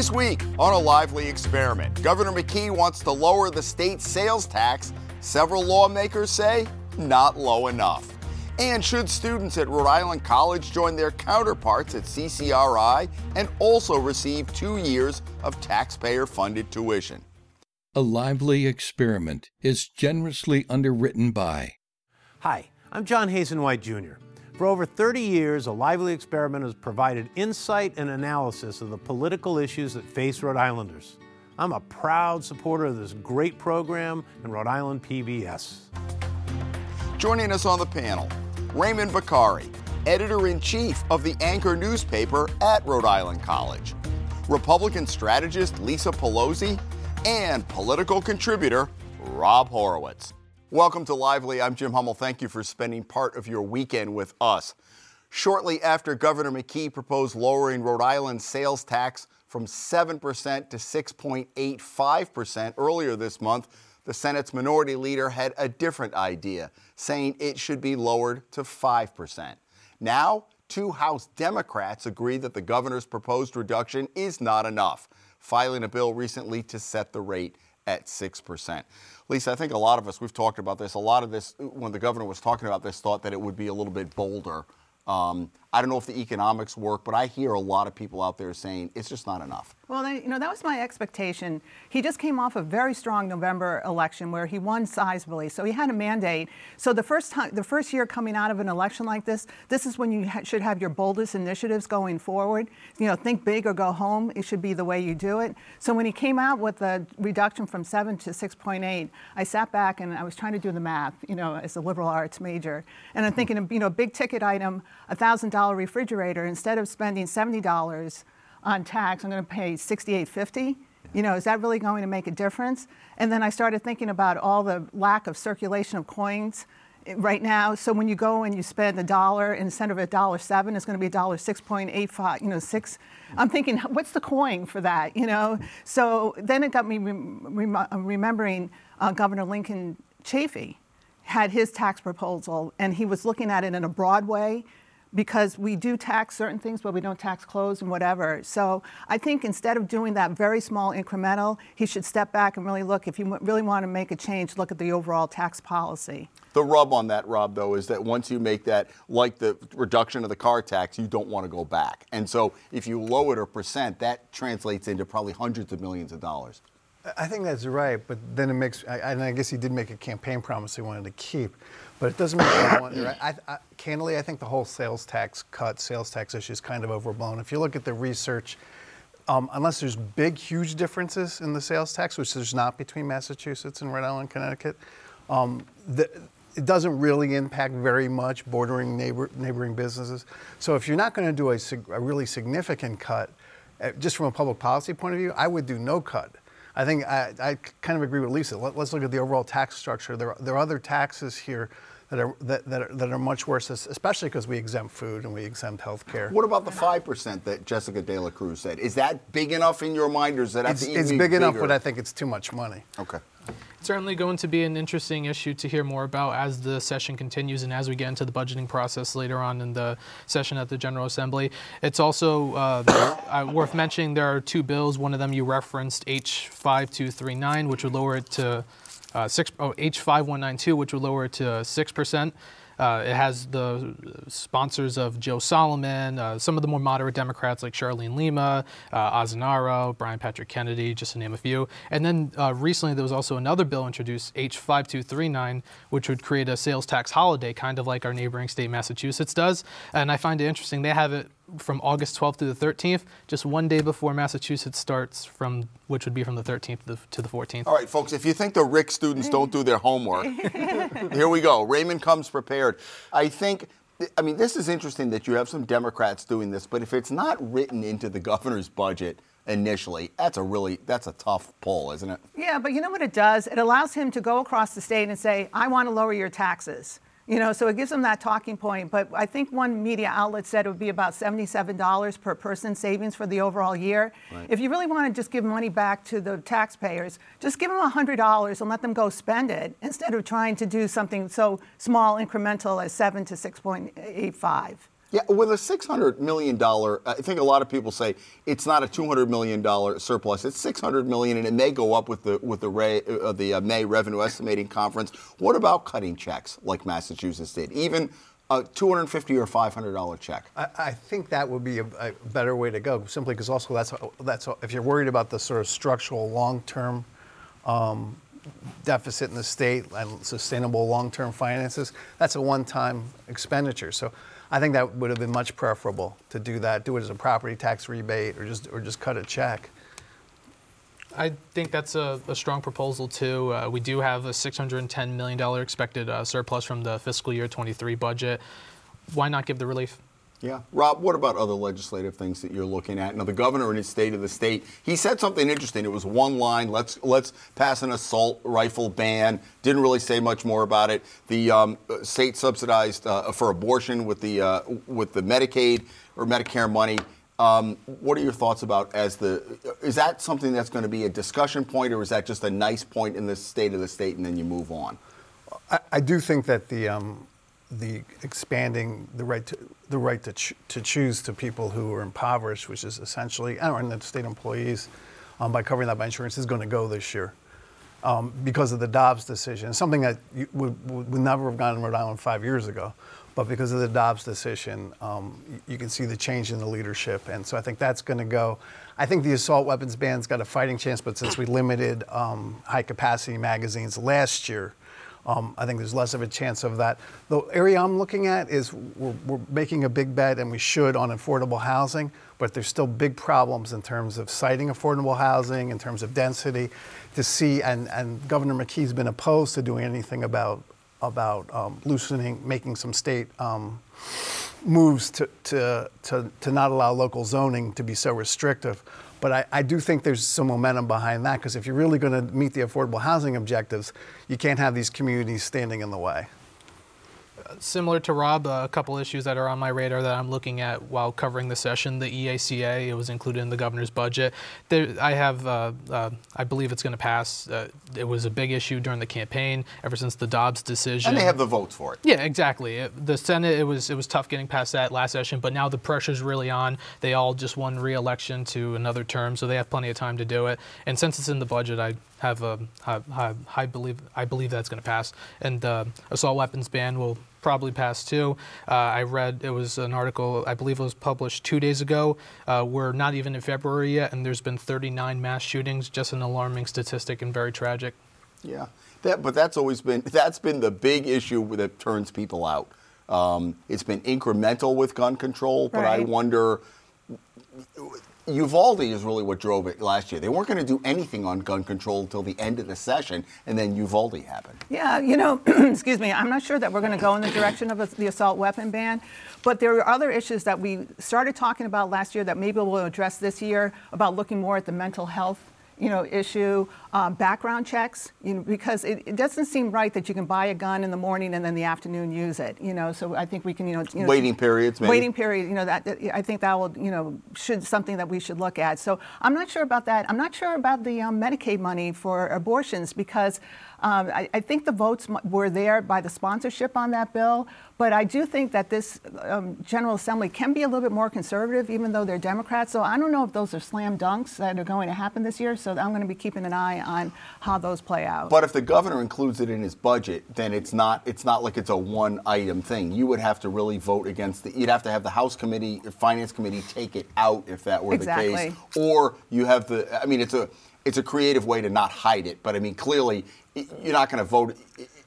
This week on a lively experiment, Governor McKee wants to lower the state sales tax. Several lawmakers say not low enough. And should students at Rhode Island College join their counterparts at CCRI and also receive two years of taxpayer funded tuition? A Lively Experiment is generously underwritten by. Hi, I'm John Hazen White Jr. For over 30 years, A Lively Experiment has provided insight and analysis of the political issues that face Rhode Islanders. I'm a proud supporter of this great program and Rhode Island PBS. Joining us on the panel, Raymond Baccari, editor in chief of the Anchor newspaper at Rhode Island College, Republican strategist Lisa Pelosi, and political contributor Rob Horowitz. Welcome to Lively. I'm Jim Hummel. Thank you for spending part of your weekend with us. Shortly after Governor McKee proposed lowering Rhode Island's sales tax from 7% to 6.85% earlier this month, the Senate's minority leader had a different idea, saying it should be lowered to 5%. Now, two House Democrats agree that the governor's proposed reduction is not enough, filing a bill recently to set the rate at 6%. Lisa, I think a lot of us, we've talked about this, a lot of this, when the governor was talking about this, thought that it would be a little bit bolder. Um, I don't know if the economics work, but I hear a lot of people out there saying it's just not enough. Well, you know, that was my expectation. He just came off a very strong November election where he won sizably, so he had a mandate. So the first time, the first year coming out of an election like this, this is when you ha- should have your boldest initiatives going forward. You know, think big or go home. It should be the way you do it. So when he came out with the reduction from seven to 6.8, I sat back and I was trying to do the math. You know, as a liberal arts major, and I'm thinking, you know, big ticket item, a thousand dollar refrigerator. Instead of spending seventy dollars on tax, I'm going to pay 68.50. You know, is that really going to make a difference? And then I started thinking about all the lack of circulation of coins right now. So when you go and you spend a dollar instead of a dollar seven, it's going to be a dollar six point eight five. You know, six. I'm thinking, what's the coin for that? You know. So then it got me rem- remembering uh, Governor Lincoln Chafee had his tax proposal, and he was looking at it in a broad way because we do tax certain things, but we don't tax clothes and whatever. So I think instead of doing that very small incremental, he should step back and really look. If you really want to make a change, look at the overall tax policy. The rub on that, Rob, though, is that once you make that, like the reduction of the car tax, you don't want to go back. And so if you lower it a percent, that translates into probably hundreds of millions of dollars. I think that's right, but then it makes, and I guess he did make a campaign promise he wanted to keep, but it doesn't make me wonder. I, I, candidly, I think the whole sales tax cut, sales tax issue is kind of overblown. If you look at the research, um, unless there's big, huge differences in the sales tax, which there's not between Massachusetts and Rhode Island, Connecticut, um, the, it doesn't really impact very much bordering neighbor, neighboring businesses. So if you're not going to do a, a, really significant cut, uh, just from a public policy point of view, I would do no cut. I think I, I kind of agree with Lisa. Let, us look at the overall tax structure. There, there are other taxes here that are, that, that are, that are much worse, especially because we exempt food and we exempt health care. What about the 5% that Jessica De La Cruz said? Is that big enough in your mind, or is that it's, it's big bigger? enough, but I think it's too much money. Okay. Certainly going to be an interesting issue to hear more about as the session continues and as we get into the budgeting process later on in the session at the General Assembly. It's also uh, uh, worth mentioning there are two bills. One of them you referenced, H5239, which would lower it to uh, six, oh, H5192, which would lower it to 6%. Uh, it has the sponsors of Joe Solomon, uh, some of the more moderate Democrats like Charlene Lima, uh, Azzinaro, Brian Patrick Kennedy, just to name a few. And then uh, recently there was also another bill introduced, H5239, which would create a sales tax holiday, kind of like our neighboring state Massachusetts does. And I find it interesting. They have it from August 12th to the 13th, just one day before Massachusetts starts, from which would be from the 13th to the, to the 14th. All right, folks, if you think the Rick students don't do their homework, here we go. Raymond comes prepared. I think. I mean, this is interesting that you have some Democrats doing this, but if it's not written into the governor's budget, initially, that's a really that's a tough pull, isn't it? Yeah, but you know what it does? It allows him to go across the state and say, "I want to lower your taxes." You know, so it gives them that talking point. But I think one media outlet said it would be about $77 per person savings for the overall year. Right. If you really want to just give money back to the taxpayers, just give them $100 and let them go spend it instead of trying to do something so small, incremental as 7 to 6.85. Yeah, with a six hundred million dollar, I think a lot of people say it's not a two hundred million dollar surplus. It's 600 million, and it may go up with the with the Ray, uh, the uh, May revenue estimating conference. What about cutting checks like Massachusetts did? Even a 250 or five hundred dollar check. I, I think that would be a, a better way to go, simply because also that's that's if you're worried about the sort of structural long-term um, deficit in the state and sustainable long-term finances, that's a one-time expenditure. So I think that would have been much preferable to do that, do it as a property tax rebate, or just or just cut a check. I think that's a, a strong proposal too. Uh, we do have a $610 million expected uh, surplus from the fiscal year 23 budget. Why not give the relief? Yeah. Rob, what about other legislative things that you're looking at? Now, the governor in his state of the state, he said something interesting. It was one line, let's let's pass an assault rifle ban. Didn't really say much more about it. The um, state subsidized uh, for abortion with the uh, with the Medicaid or Medicare money. Um, what are your thoughts about as the is that something that's going to be a discussion point or is that just a nice point in the state of the state and then you move on? I, I do think that the um, the expanding the right to the right to, ch- to choose to people who are impoverished, which is essentially and the state employees, um, by covering that by insurance, is going to go this year. Um, because of the Dobbs decision, something that would, would, never have gone in Rhode Island five years ago, but because of the Dobbs decision, um, you can see the change in the leadership, and so I think that's going to go. I think the assault weapons ban's got a fighting chance, but since we limited um, high capacity magazines last year, um, I think there's less of a chance of that. The area I'm looking at is we're, we're, making a big bet, and we should, on affordable housing, but there's still big problems in terms of siting affordable housing, in terms of density. To see, and, and Governor McKee's been opposed to doing anything about, about um, loosening, making some state um, moves to, to, to, to not allow local zoning to be so restrictive. But I, I, do think there's some momentum behind that because if you're really going to meet the affordable housing objectives, you can't have these communities standing in the way similar to Rob, a couple issues that are on my radar that I'm looking at while covering the session. The EACA, it was included in the governor's budget. There, I have, uh, uh, I believe it's going to pass. Uh, it was a big issue during the campaign, ever since the Dobbs decision. And they have the votes for it. Yeah, exactly. It, the Senate, it was it was tough getting past that last session, but now the pressure's really on. They all just won re-election to another term, so they have plenty of time to do it. And since it's in the budget, I have a I, I believe I believe that's going to pass. And uh, assault weapons ban will probably pass too. Uh, I read it was an article, I believe it was published two days ago. Uh, we're not even in February yet, and there's been 39 mass shootings. Just an alarming statistic and very tragic. Yeah, that, but that's always been that's been the big issue that turns people out. Um, it's been incremental with gun control, but right. I wonder Uvalde is really what drove it last year. They weren't going to do anything on gun control until the end of the session, and then Uvalde happened. Yeah, you know, excuse me, I'm not sure that we're going to go in the direction of a, the assault weapon ban, but there are other issues that we started talking about last year that maybe we'll address this year about looking more at the mental health you know, issue um, background checks, you know, because it, it, doesn't seem right that you can buy a gun in the morning and then the afternoon use it, you know. So I think we can, you know, you know waiting periods, maybe. waiting period, you know, that, that, I think that will, you know, should something that we should look at. So I'm not sure about that. I'm not sure about the um, Medicaid money for abortions because um, I, I, think the votes were there by the sponsorship on that bill, but I do think that this um, General Assembly can be a little bit more conservative, even though they're Democrats. So I don't know if those are slam dunks that are going to happen this year. So I'm going to be keeping an eye on how those play out. But if the governor includes it in his budget, then it's not it's not like it's a one item thing. You would have to really vote against it. You'd have to have the House committee, the Finance committee, take it out if that were exactly. the case, or you have the. I mean, it's a it's a creative way to not hide it. But I mean, clearly, you're not going to vote.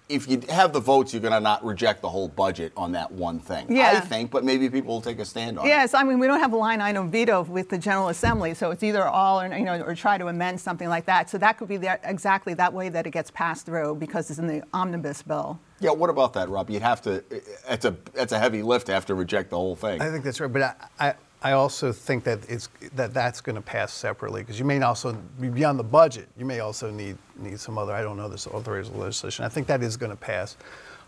If you have the votes, you're going to not reject the whole budget on that one thing. Yeah. I think, but maybe people will take a stand on yes, it. Yes, I mean we don't have a line item veto with the General Assembly, so it's either all or you know or try to amend something like that. So that could be the, exactly that way that it gets passed through because it's in the omnibus bill. Yeah, what about that, Rob? You'd have to. It's a it's a heavy lift to have to reject the whole thing. I think that's right, but I, I I also think that it's that that's going to pass separately because you may also be beyond the budget. You may also need need some other I don't know this authorized legislation. I think that is going to pass.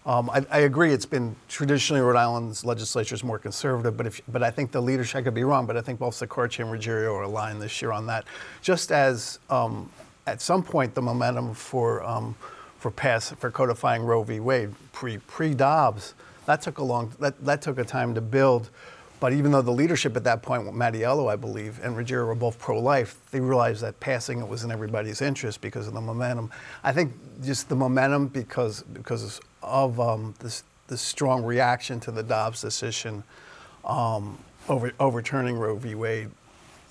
Um, I, I, agree. It's been traditionally Rhode Island's legislature is more conservative, but if but I think the leadership I could be wrong, but I think both Shekarchi and Ruggerio are aligned this year on that. Just as um, at some point the momentum for um, for pass for codifying Roe v. Wade pre pre Dobbs that took a long that, that took a time to build But even though the leadership at that point, Mattiello, I believe, and Ruggerio were both pro-life, they realized that passing it was in everybody's interest because of the momentum. I think just the momentum because because of um, this strong reaction to the Dobbs decision um, over, overturning Roe v. Wade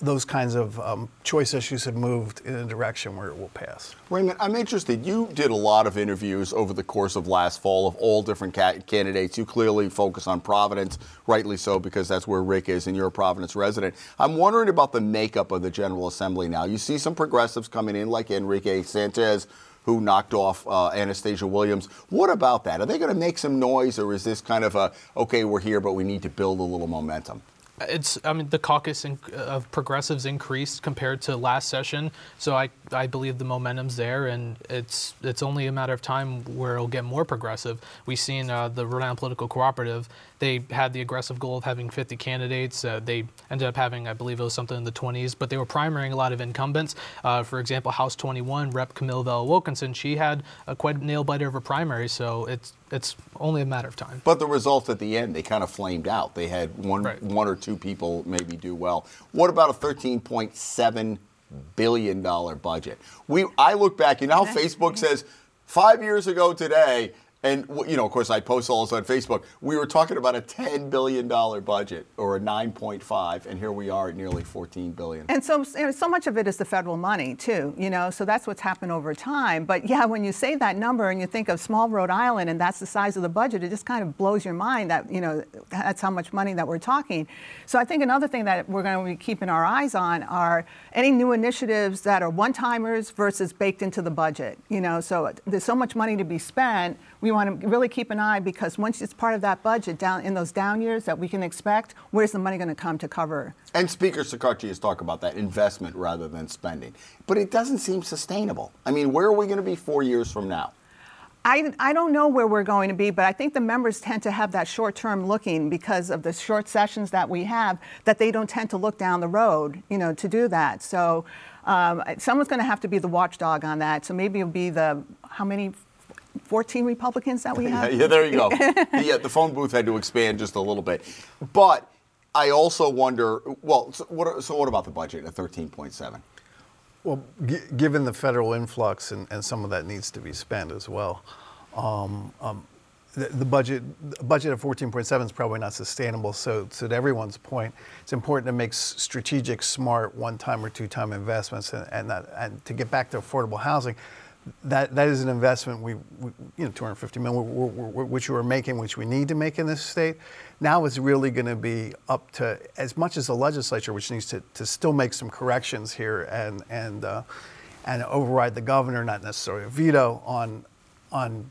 those kinds of um, choice issues have moved in a direction where it will pass. Raymond, I'm interested. You did a lot of interviews over the course of last fall of all different ca- candidates. You clearly focus on Providence, rightly so, because that's where Rick is and you're a Providence resident. I'm wondering about the makeup of the General Assembly now. You see some progressives coming in, like Enrique Sanchez who knocked off uh, Anastasia Williams. What about that? Are they going to make some noise, or is this kind of a okay, we're here, but we need to build a little momentum? It's, I mean, the caucus in, of progressives increased compared to last session, so I, I believe the momentum's there, and it's it's only a matter of time where it'll get more progressive. We've seen uh, the Rhode Island Political Cooperative; they had the aggressive goal of having 50 candidates. Uh, they ended up having, I believe, it was something in the 20s, but they were primarying a lot of incumbents. Uh, for example, House 21 Rep. Camille Vella Wilkinson, she had a quite nail biter of a primary, so it's it's only a matter of time. But the results at the end, they kind of flamed out. They had one, right. one or two people maybe do well. What about a 13.7 billion dollar budget? We, I look back, you know Facebook says five years ago today, and you know, of course, I post all this on Facebook. We were talking about a ten billion dollar budget or a nine point five, and here we are at nearly fourteen billion. And so, so much of it is the federal money too. You know, so that's what's happened over time. But yeah, when you say that number and you think of small Rhode Island and that's the size of the budget, it just kind of blows your mind that you know that's how much money that we're talking. So I think another thing that we're going to be keeping our eyes on are any new initiatives that are one timers versus baked into the budget. You know, so there's so much money to be spent we want to really keep an eye because once it's part of that budget down in those down years that we can expect, where's the money going to come to cover? And Speaker Shekarchi has talked about that investment rather than spending. But it doesn't seem sustainable. I mean, where are we going to be four years from now? I, I don't know where we're going to be, but I think the members tend to have that short term looking because of the short sessions that we have, that they don't tend to look down the road, you know, to do that. So um, someone's going to have to be the watchdog on that. So maybe it'll be the, how many 14 Republicans that we have. yeah, there you go. yeah, the phone booth had to expand just a little bit. But I also wonder well, so what, so what about the budget at 13.7? Well, g- given the federal influx and, and, some of that needs to be spent as well, um, um, the, the, budget the budget of 14.7 is probably not sustainable. So, so to everyone's point, it's important to make strategic, smart, one-time or two-time investments, and, and, that, and to get back to affordable housing that that is an investment we, we you know 250 million which we're making which we need to make in this state. Now it's really going to be up to as much as the legislature which needs to, to still make some corrections here and and uh, and override the governor not necessarily a veto on on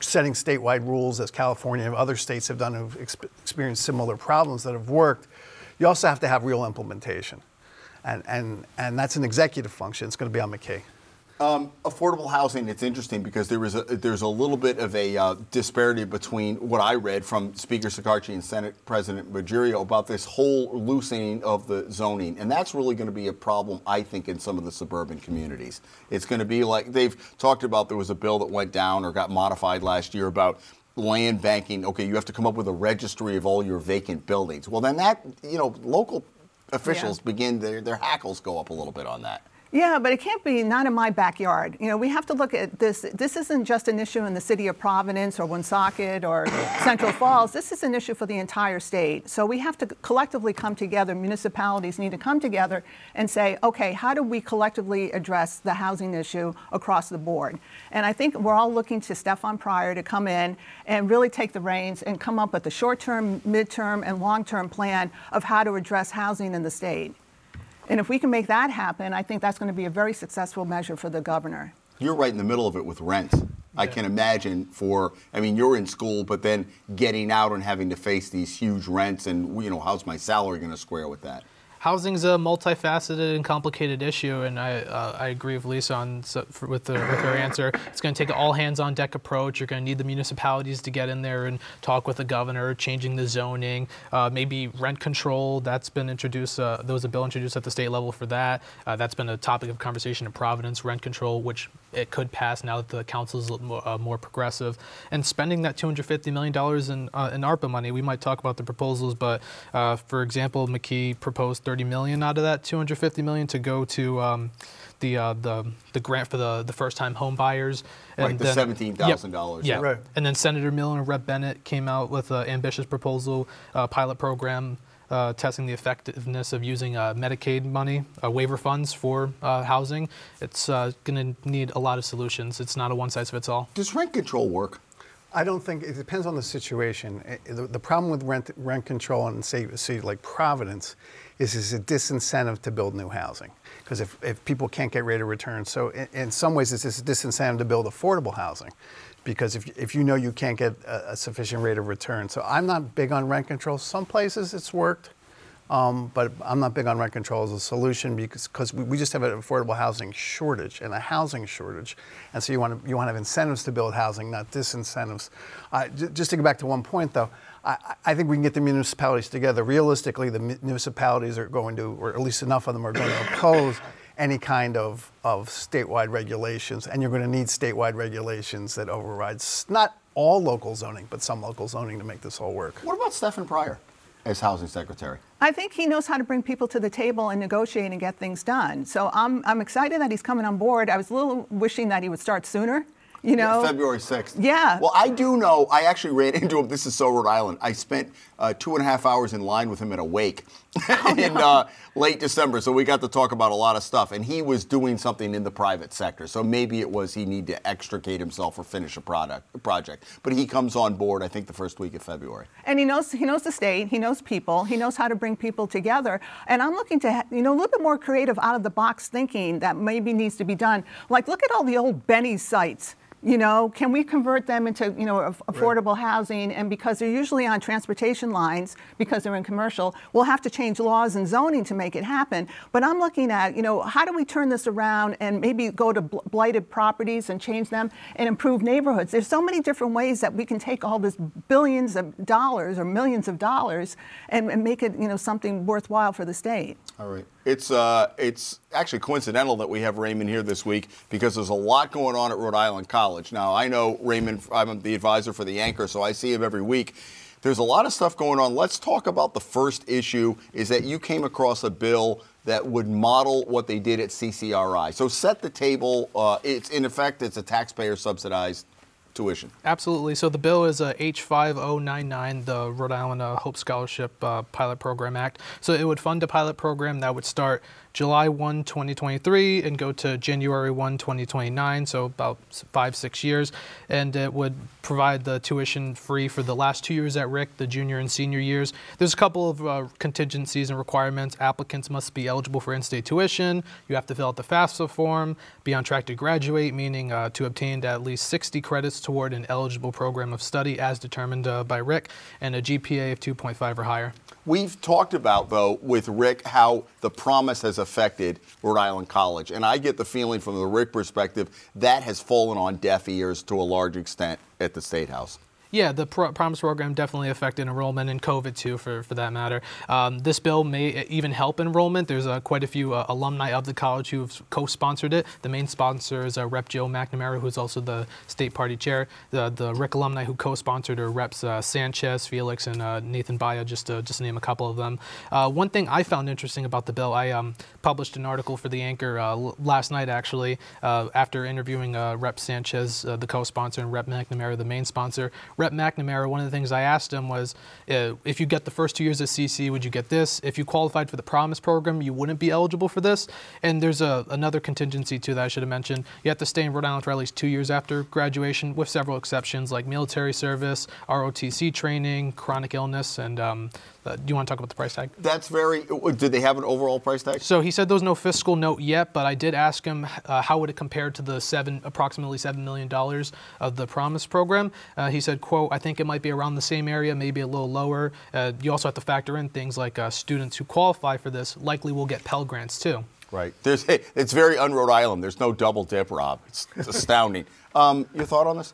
setting statewide rules as California and other states have done who've experienced similar problems that have worked. You also have to have real implementation. And and and that's an executive function. It's going to be on McKee um, affordable housing, it's interesting because there is a, there's a little bit of a uh, disparity between what I read from Speaker Shekarchi and Senate President Ruggerio about this whole loosening of the zoning. And that's really going to be a problem, I think, in some of the suburban communities. It's going to be like they've talked about there was a bill that went down or got modified last year about land banking. Okay, you have to come up with a registry of all your vacant buildings. Well, then that, you know, local officials yeah. begin, their, their hackles go up a little bit on that. Yeah, but it can't be not in my backyard. You know, we have to look at this. This isn't just an issue in the city of Providence or Woonsocket or Central Falls. This is an issue for the entire state. So we have to collectively come together. Municipalities need to come together and say, okay, how do we collectively address the housing issue across the board? And I think we're all looking to Stefan Pryor to come in and really take the reins and come up with a short-term, mid-term, and long-term plan of how to address housing in the state. And if we can make that happen, I think that's going to be a very successful measure for the governor. You're right in the middle of it with rent. Yeah. I can imagine for, I mean, you're in school, but then getting out and having to face these huge rents, and you know, how's my salary going to square with that? Housing's a multifaceted and complicated issue, and I uh, I agree with Lisa on so, for, with the, with her answer. It's going to take an all hands on deck approach. You're going to need the municipalities to get in there and talk with the governor, changing the zoning, uh, maybe rent control. That's been introduced. Uh, there was a bill introduced at the state level for that. Uh, that's been a topic of conversation in Providence. Rent control, which it could pass now that the council is more, uh, more progressive, and spending that 250 million dollars in uh, in ARPA money. We might talk about the proposals, but for example, McKee proposed 30 million out of that 250 million to go to um, the uh, the the grant for the the first time home buyers. And right, the then, seventeen thousand dollars. Yeah, right. And then Senator Miller and Rep Bennett came out with an ambitious proposal, uh, pilot program. Uh, testing the effectiveness of using uh, Medicaid money, uh, waiver funds for uh, housing. It's going to need a lot of solutions. It's not a one size fits all. Does rent control work? I don't think it depends on the situation. The, the problem with rent rent control in say, say like Providence is is a disincentive to build new housing because if, if people can't get rate of return, so in, in some ways it's a disincentive to build affordable housing because if, if you know you can't get a, a, sufficient rate of return. So I'm not big on rent control. Some places it's worked, um, but I'm not big on rent control as a solution because cause we, we just have an affordable housing shortage and a housing shortage. And so you want to you want to have incentives to build housing, not disincentives. Uh, j- just to go back to one point though, I, I, think we can get the municipalities together. Realistically, the municipalities are going to, or at least enough of them are going to oppose any kind of, of statewide regulations. And you're going to need statewide regulations that overrides not all local zoning, but some local zoning to make this all work. What about Stefan Pryor as housing secretary? I think he knows how to bring people to the table and negotiate and get things done. So I'm, I'm excited that he's coming on board. I was a little wishing that he would start sooner you know, yeah, February 6th. Yeah. Well, I do know. I actually ran into him. This is so Rhode Island. I spent uh, two and a half hours in line with him at a wake oh, in no. uh, late December. So we got to talk about a lot of stuff. And he was doing something in the private sector. So maybe it was he needed to extricate himself or finish a product a project. But he comes on board. I think the first week of February. And he knows he knows the state. He knows people. He knows how to bring people together. And I'm looking to you know a little bit more creative, out of the box thinking that maybe needs to be done. Like look at all the old Benny sites you know, can we convert them into, you know, affordable right. housing? And because they're usually on transportation lines, because they're in commercial, we'll have to change laws and zoning to make it happen. But I'm looking at, you know, how do we turn this around and maybe go to bl- blighted properties and change them and improve neighborhoods? There's so many different ways that we can take all this billions of dollars or millions of dollars and, and make it, you know, something worthwhile for the state. All right. It's uh, it's actually coincidental that we have Raymond here this week because there's a lot going on at Rhode Island College. Now I know Raymond. I'm the advisor for the anchor, so I see him every week. There's a lot of stuff going on. Let's talk about the first issue. Is that you came across a bill that would model what they did at CCRI. So set the table. Uh, it's in effect, it's a taxpayer subsidized tuition. Absolutely. So the bill is a H5099, the Rhode Island uh, Hope Scholarship uh, Pilot Program Act. So it would fund a pilot program that would start July 1, 2023, and go to January 1, 2029, so about five, six years. And it would provide the tuition free for the last two years at RIC, the junior and senior years. There's a couple of uh, contingencies and requirements. Applicants must be eligible for in state tuition. You have to fill out the FAFSA form, be on track to graduate, meaning uh, to obtain at least 60 credits toward an eligible program of study as determined uh, by RIC, and a GPA of 2.5 or higher. We've talked about, though, with Rick, how the promise has affected Rhode Island College. And I get the feeling from the Rick perspective that has fallen on deaf ears to a large extent at the State House. Yeah, the Pro- Promise program definitely affected enrollment and COVID too, for, for that matter. Um, this bill may even help enrollment. There's uh, quite a few uh, alumni of the college who've co-sponsored it. The main sponsor is uh, Rep. Joe McNamara, who's also the state party chair. The the RIC alumni who co-sponsored are Reps uh, Sanchez, Felix, and uh, Nathan Biah, just to just to name a couple of them. Uh, one thing I found interesting about the bill, I um, published an article for the Anchor last night actually, after interviewing Rep. Sanchez, the co-sponsor, and Rep. McNamara, the main sponsor. Rep. McNamara, one of the things I asked him was, uh, if you get the first two years at CC, would you get this? If you qualified for the Promise program, you wouldn't be eligible for this. And there's a, another contingency too that I should have mentioned. You have to stay in Rhode Island for at least two years after graduation, with several exceptions like military service, ROTC training, chronic illness, and um, Uh, do you want to talk about the price tag? That's very. Did they have an overall price tag? So he said there was no fiscal note yet, but I did ask him uh, how would it compare to the seven, approximately seven million dollars of the Promise program. Uh, he said, "quote I think it might be around the same area, maybe a little lower. Uh, you also have to factor in things like uh, students who qualify for this likely will get Pell grants too." Right. There's, hey, it's very un Rhode Island. There's no double dip, Rob. It's, it's astounding. Um, your thought on this?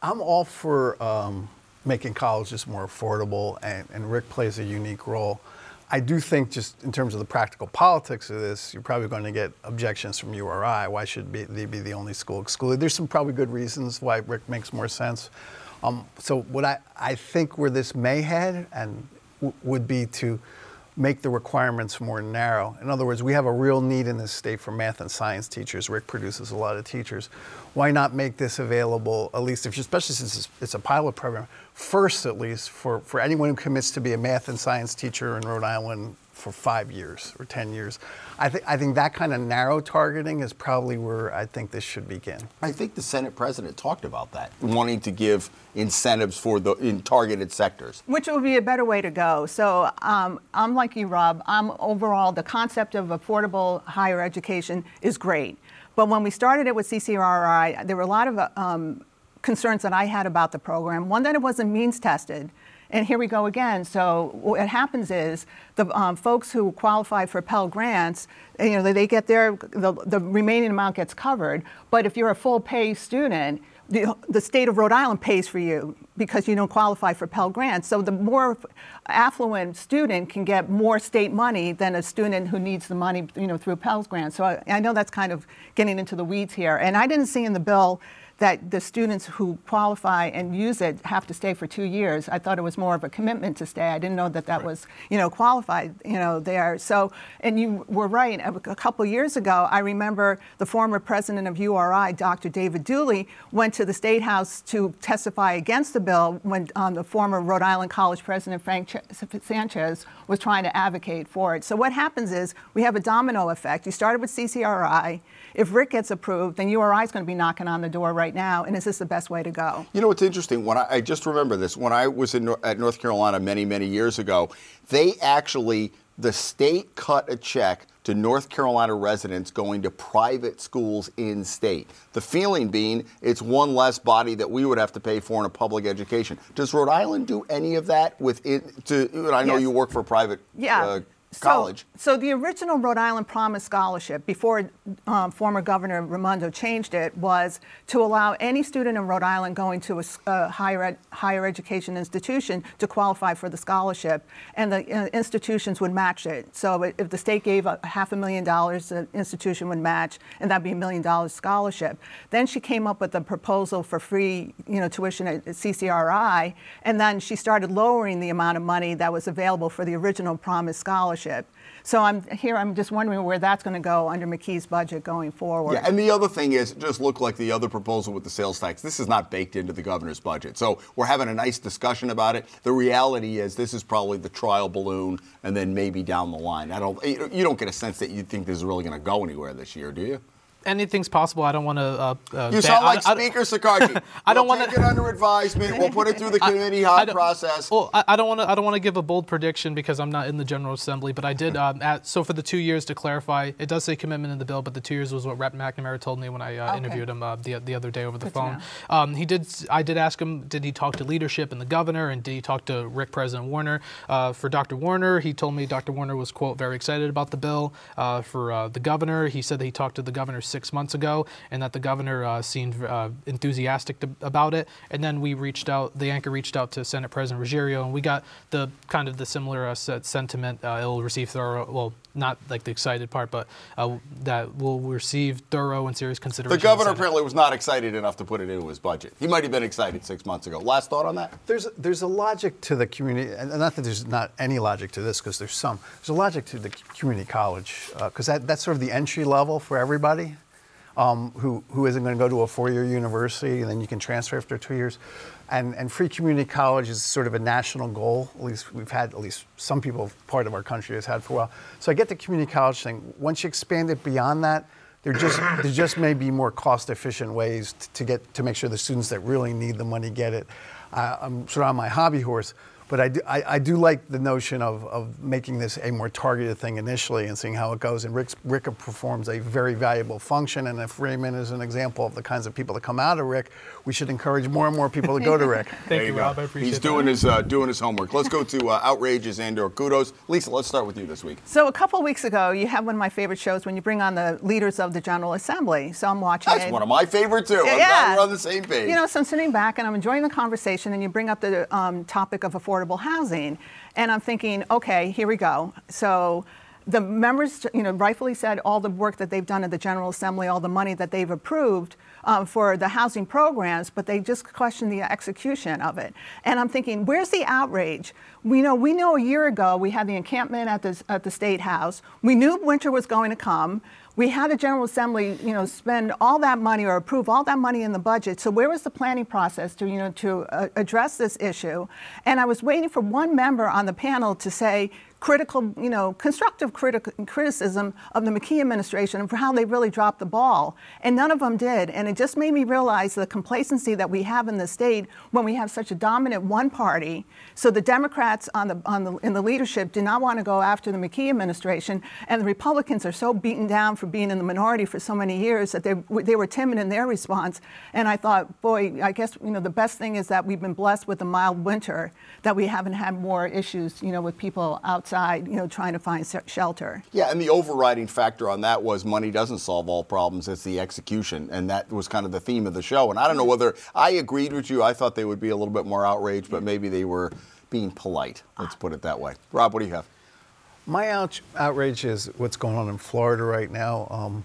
I'm all for um, making colleges more affordable, and, and Rick plays a unique role. I do think, just in terms of the practical politics of this, you're probably going to get objections from URI. Why should be, they be the only school excluded? There's some probably good reasons why Rick makes more sense. Um, so, what I, I think where this may head and w- would be to make the requirements more narrow. In other words, we have a real need in this state for math and science teachers. Rick produces a lot of teachers. Why not make this available, at least if especially since it's, a pilot program, first at least for, for anyone who commits to be a math and science teacher in Rhode Island for five years or 10 years. I, th- I think that kind of narrow targeting is probably where I think this should begin. I think the Senate president talked about that, wanting to give incentives for the in targeted sectors. Which would be a better way to go. So um, I'm like you, Rob. I'm overall, the concept of affordable higher education is great. But when we started it with CCRI, there were a lot of um, concerns that I had about the program. One, that it wasn't means tested. And here we go again. So what happens is the um, folks who qualify for Pell grants, you know, they get their the, the remaining amount gets covered. But if you're a full pay student, the, the state of Rhode Island pays for you because you don't qualify for Pell grants. So the more affluent student can get more state money than a student who needs the money, you know, through Pell grants. So I, I know that's kind of getting into the weeds here. And I didn't see in the bill that the students who qualify and use it have to stay for two years. I thought it was more of a commitment to stay. I didn't know that that right. was, you know, qualified, you know, there. So, and you were right. A couple years ago, I remember the former president of URI, Dr. David Dooley, went to the State House to testify against the bill when um, the former Rhode Island College president, Frank Ch- Sanchez, was trying to advocate for it. So what happens is we have a domino effect. You started with CCRI. If Rick gets approved, then URI is going to be knocking on the door right now. And is this the best way to go? You know, what's interesting. When I, I just remember this, when I was in, at North Carolina many, many years ago, they actually, the state cut a check to North Carolina residents going to private schools in state. The feeling being it's one less body that we would have to pay for in a public education. Does Rhode Island do any of that with it? To, I know yes. you work for private yeah. Uh, college. So, so the original Rhode Island Promise Scholarship, before um, former Governor Raimondo changed it, was to allow any student in Rhode Island going to a, a higher, ed, higher education institution to qualify for the scholarship, and the uh, institutions would match it. So if the state gave a half a million dollars, the institution would match, and that'd be a million dollars scholarship. Then she came up with a proposal for free, you know, tuition at CCRI, and then she started lowering the amount of money that was available for the original Promise Scholarship scholarship. So I'm here. I'm just wondering where that's going to go under McKee's budget going forward. Yeah, and the other thing is, just look like the other proposal with the sales tax. This is not baked into the governor's budget. So we're having a nice discussion about it. The reality is, this is probably the trial balloon, and then maybe down the line. I don't. You don't get a sense that you think this is really going to go anywhere this year, do you? Anything's possible. I don't want to. Uh, uh, you sound like I, Speaker Shekarchi. I don't want to take it under advisement. We'll put it through the committee hot process. Well, I, I don't want to. I don't want to give a bold prediction because I'm not in the General Assembly. But I did. Um, at, so for the two years, to clarify, it does say commitment in the bill, but the two years was what Rep McNamara told me when I uh, okay. interviewed him uh, the the other day over the Good phone. Um, he did. I did ask him, did he talk to leadership and the governor, and did he talk to Rick President Warner? Uh, for Dr. Warner, he told me Dr. Warner was quote very excited about the bill. Uh, for the governor, he said that he talked to the governor six months ago and that the governor uh, seemed uh, enthusiastic to, about it. And then we reached out, the anchor reached out to Senate President Ruggerio, and we got the kind of the similar uh, sentiment. Uh, it'll receive thorough, well, not like the excited part, but uh, that will receive thorough and serious consideration. The governor the apparently was not excited enough to put it into his budget. He might have been excited six months ago. Last thought on that? There's there's a logic to the community, and not that there's not any logic to this, because there's some. There's a logic to the community college, because uh, that, that's sort of the entry level for everybody um, who, who isn't going to go to a four-year university, and then you can transfer after two years. And, and free community college is sort of a national goal. At least we've had, at least some people, part of our country has had for a while. So I get the community college thing. Once you expand it beyond that, there just there just may be more cost-efficient ways to, to get to make sure the students that really need the money get it. Uh, I'm sort of on my hobby horse but I do, I, I do like the notion of, of making this a more targeted thing initially and seeing how it goes. And Rick's, Rick performs a very valuable function. And if Raymond is an example of the kinds of people that come out of Rick, we should encourage more and more people to go to Rick. Thank There you, go. Rob. I appreciate it. He's that. doing his uh, doing his homework. Let's go to uh, outrages and or kudos. Lisa, let's start with you this week. So a couple of weeks ago, you have one of my favorite shows when you bring on the leaders of the General Assembly. So I'm watching That's it. one of my favorite too. I'm glad we're on the same page. You know, so I'm sitting back and I'm enjoying the conversation, and you bring up the um, topic of affordable housing, and I'm thinking, okay, here we go. So the members, you know, rightfully said all the work that they've done at the General Assembly, all the money that they've approved um, for the housing programs, but they just question the execution of it. And I'm thinking, where's the outrage? We know, we know a year ago we had the encampment at the, at the State House. We knew winter was going to come. We had the General Assembly, you know, spend all that money or approve all that money in the budget. So where was the planning process to, you know, to uh, address this issue? And I was waiting for one member on the panel to say critical, you know, constructive criti- criticism of the McKee administration and for how they really dropped the ball. And none of them did. And it just made me realize the complacency that we have in the state when we have such a dominant one party. So the Democrats on the, on the, in the leadership did not want to go after the McKee administration, and the Republicans are so beaten down for being in the minority for so many years that they, they were timid in their response. And I thought, boy, I guess you know the best thing is that we've been blessed with a mild winter, that we haven't had more issues, you know, with people outside, you know, trying to find shelter. Yeah, and the overriding factor on that was money doesn't solve all problems, it's the execution. And that was kind of the theme of the show. And I don't know whether I agreed with you. I thought they would be a little bit more outraged, but maybe they were being polite. Let's put it that way. Rob, what do you have? My ouch, outrage is what's going on in Florida right now. Um,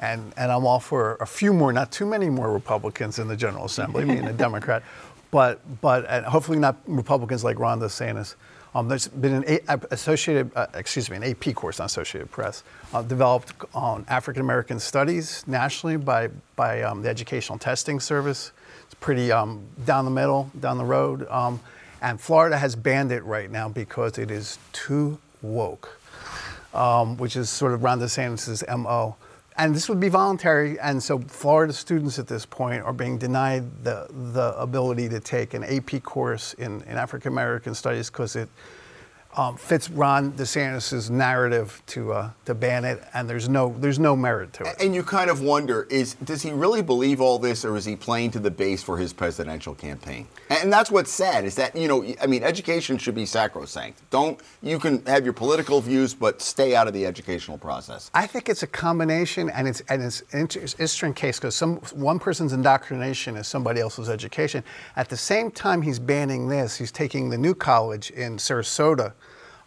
and, and I'm all for a few more, not too many more Republicans in the General Assembly, me and a Democrat, but, but and hopefully not Republicans like Ron DeSantis. Um, there's been an a, associated, uh, excuse me, an AP course on Associated Press uh, developed on African American studies nationally by, by um, the Educational Testing Service. It's pretty um, down the middle, down the road. Um, and Florida has banned it right now because it is too woke, um, which is sort of Ron DeSantis' MO. And this would be voluntary, and so Florida students at this point are being denied the, the ability to take an AP course in, in African American studies because it um, fits Ron DeSantis' narrative to, uh, to ban it, and there's no, there's no merit to it. And you kind of wonder is does he really believe all this or is he playing to the base for his presidential campaign? And that's what's sad is that, you know, I mean, education should be sacrosanct. Don't you can have your political views but stay out of the educational process. I think it's a combination, and it's and it's an interesting case because some one person's indoctrination is somebody else's education. At the same time, he's banning this. He's taking the new college in Sarasota.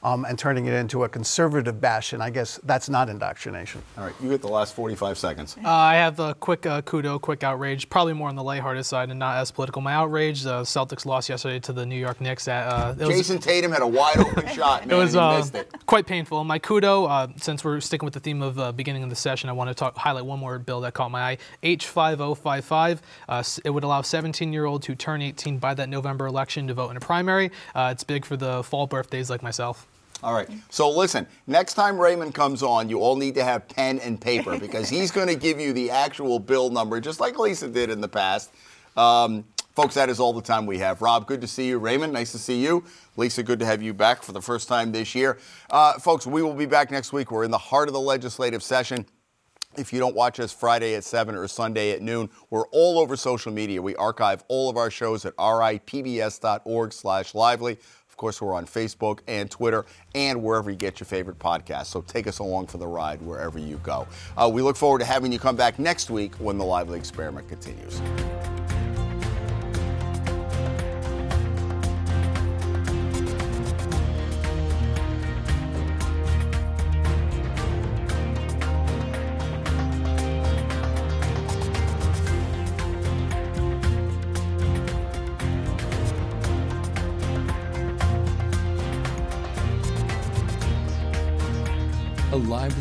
Um, and turning it into a conservative bastion, I guess that's not indoctrination. All right, you get the last 45 seconds. Uh, I have a quick uh, kudo, quick outrage, probably more on the lighthearted side and not as political. My outrage: the Celtics lost yesterday to the New York Knicks. At, uh, it was- Jayson Tatum had a wide open shot, man. it was and he uh, missed it. quite painful. My kudo, uh, since we're sticking with the theme of uh, beginning of the session, I want to talk, highlight one more bill that caught my eye. H5055. Uh, it would allow 17-year-olds who turn 18 by that November election to vote in a primary. Uh, it's big for the fall birthdays like myself. All right. So listen, next time Raymond comes on, you all need to have pen and paper because he's going to give you the actual bill number, just like Lisa did in the past. Um, folks, that is all the time we have. Rob, good to see you. Raymond, nice to see you. Lisa, good to have you back for the first time this year. Uh, folks, we will be back next week. We're in the heart of the legislative session. If you don't watch us Friday at 7 or Sunday at noon, we're all over social media. We archive all of our shows at ripbs.org slash lively. Course, we're on Facebook and Twitter and wherever you get your favorite podcast. So take us along for the ride wherever you go. Uh, we look forward to having you come back next week when the Lively Experiment continues.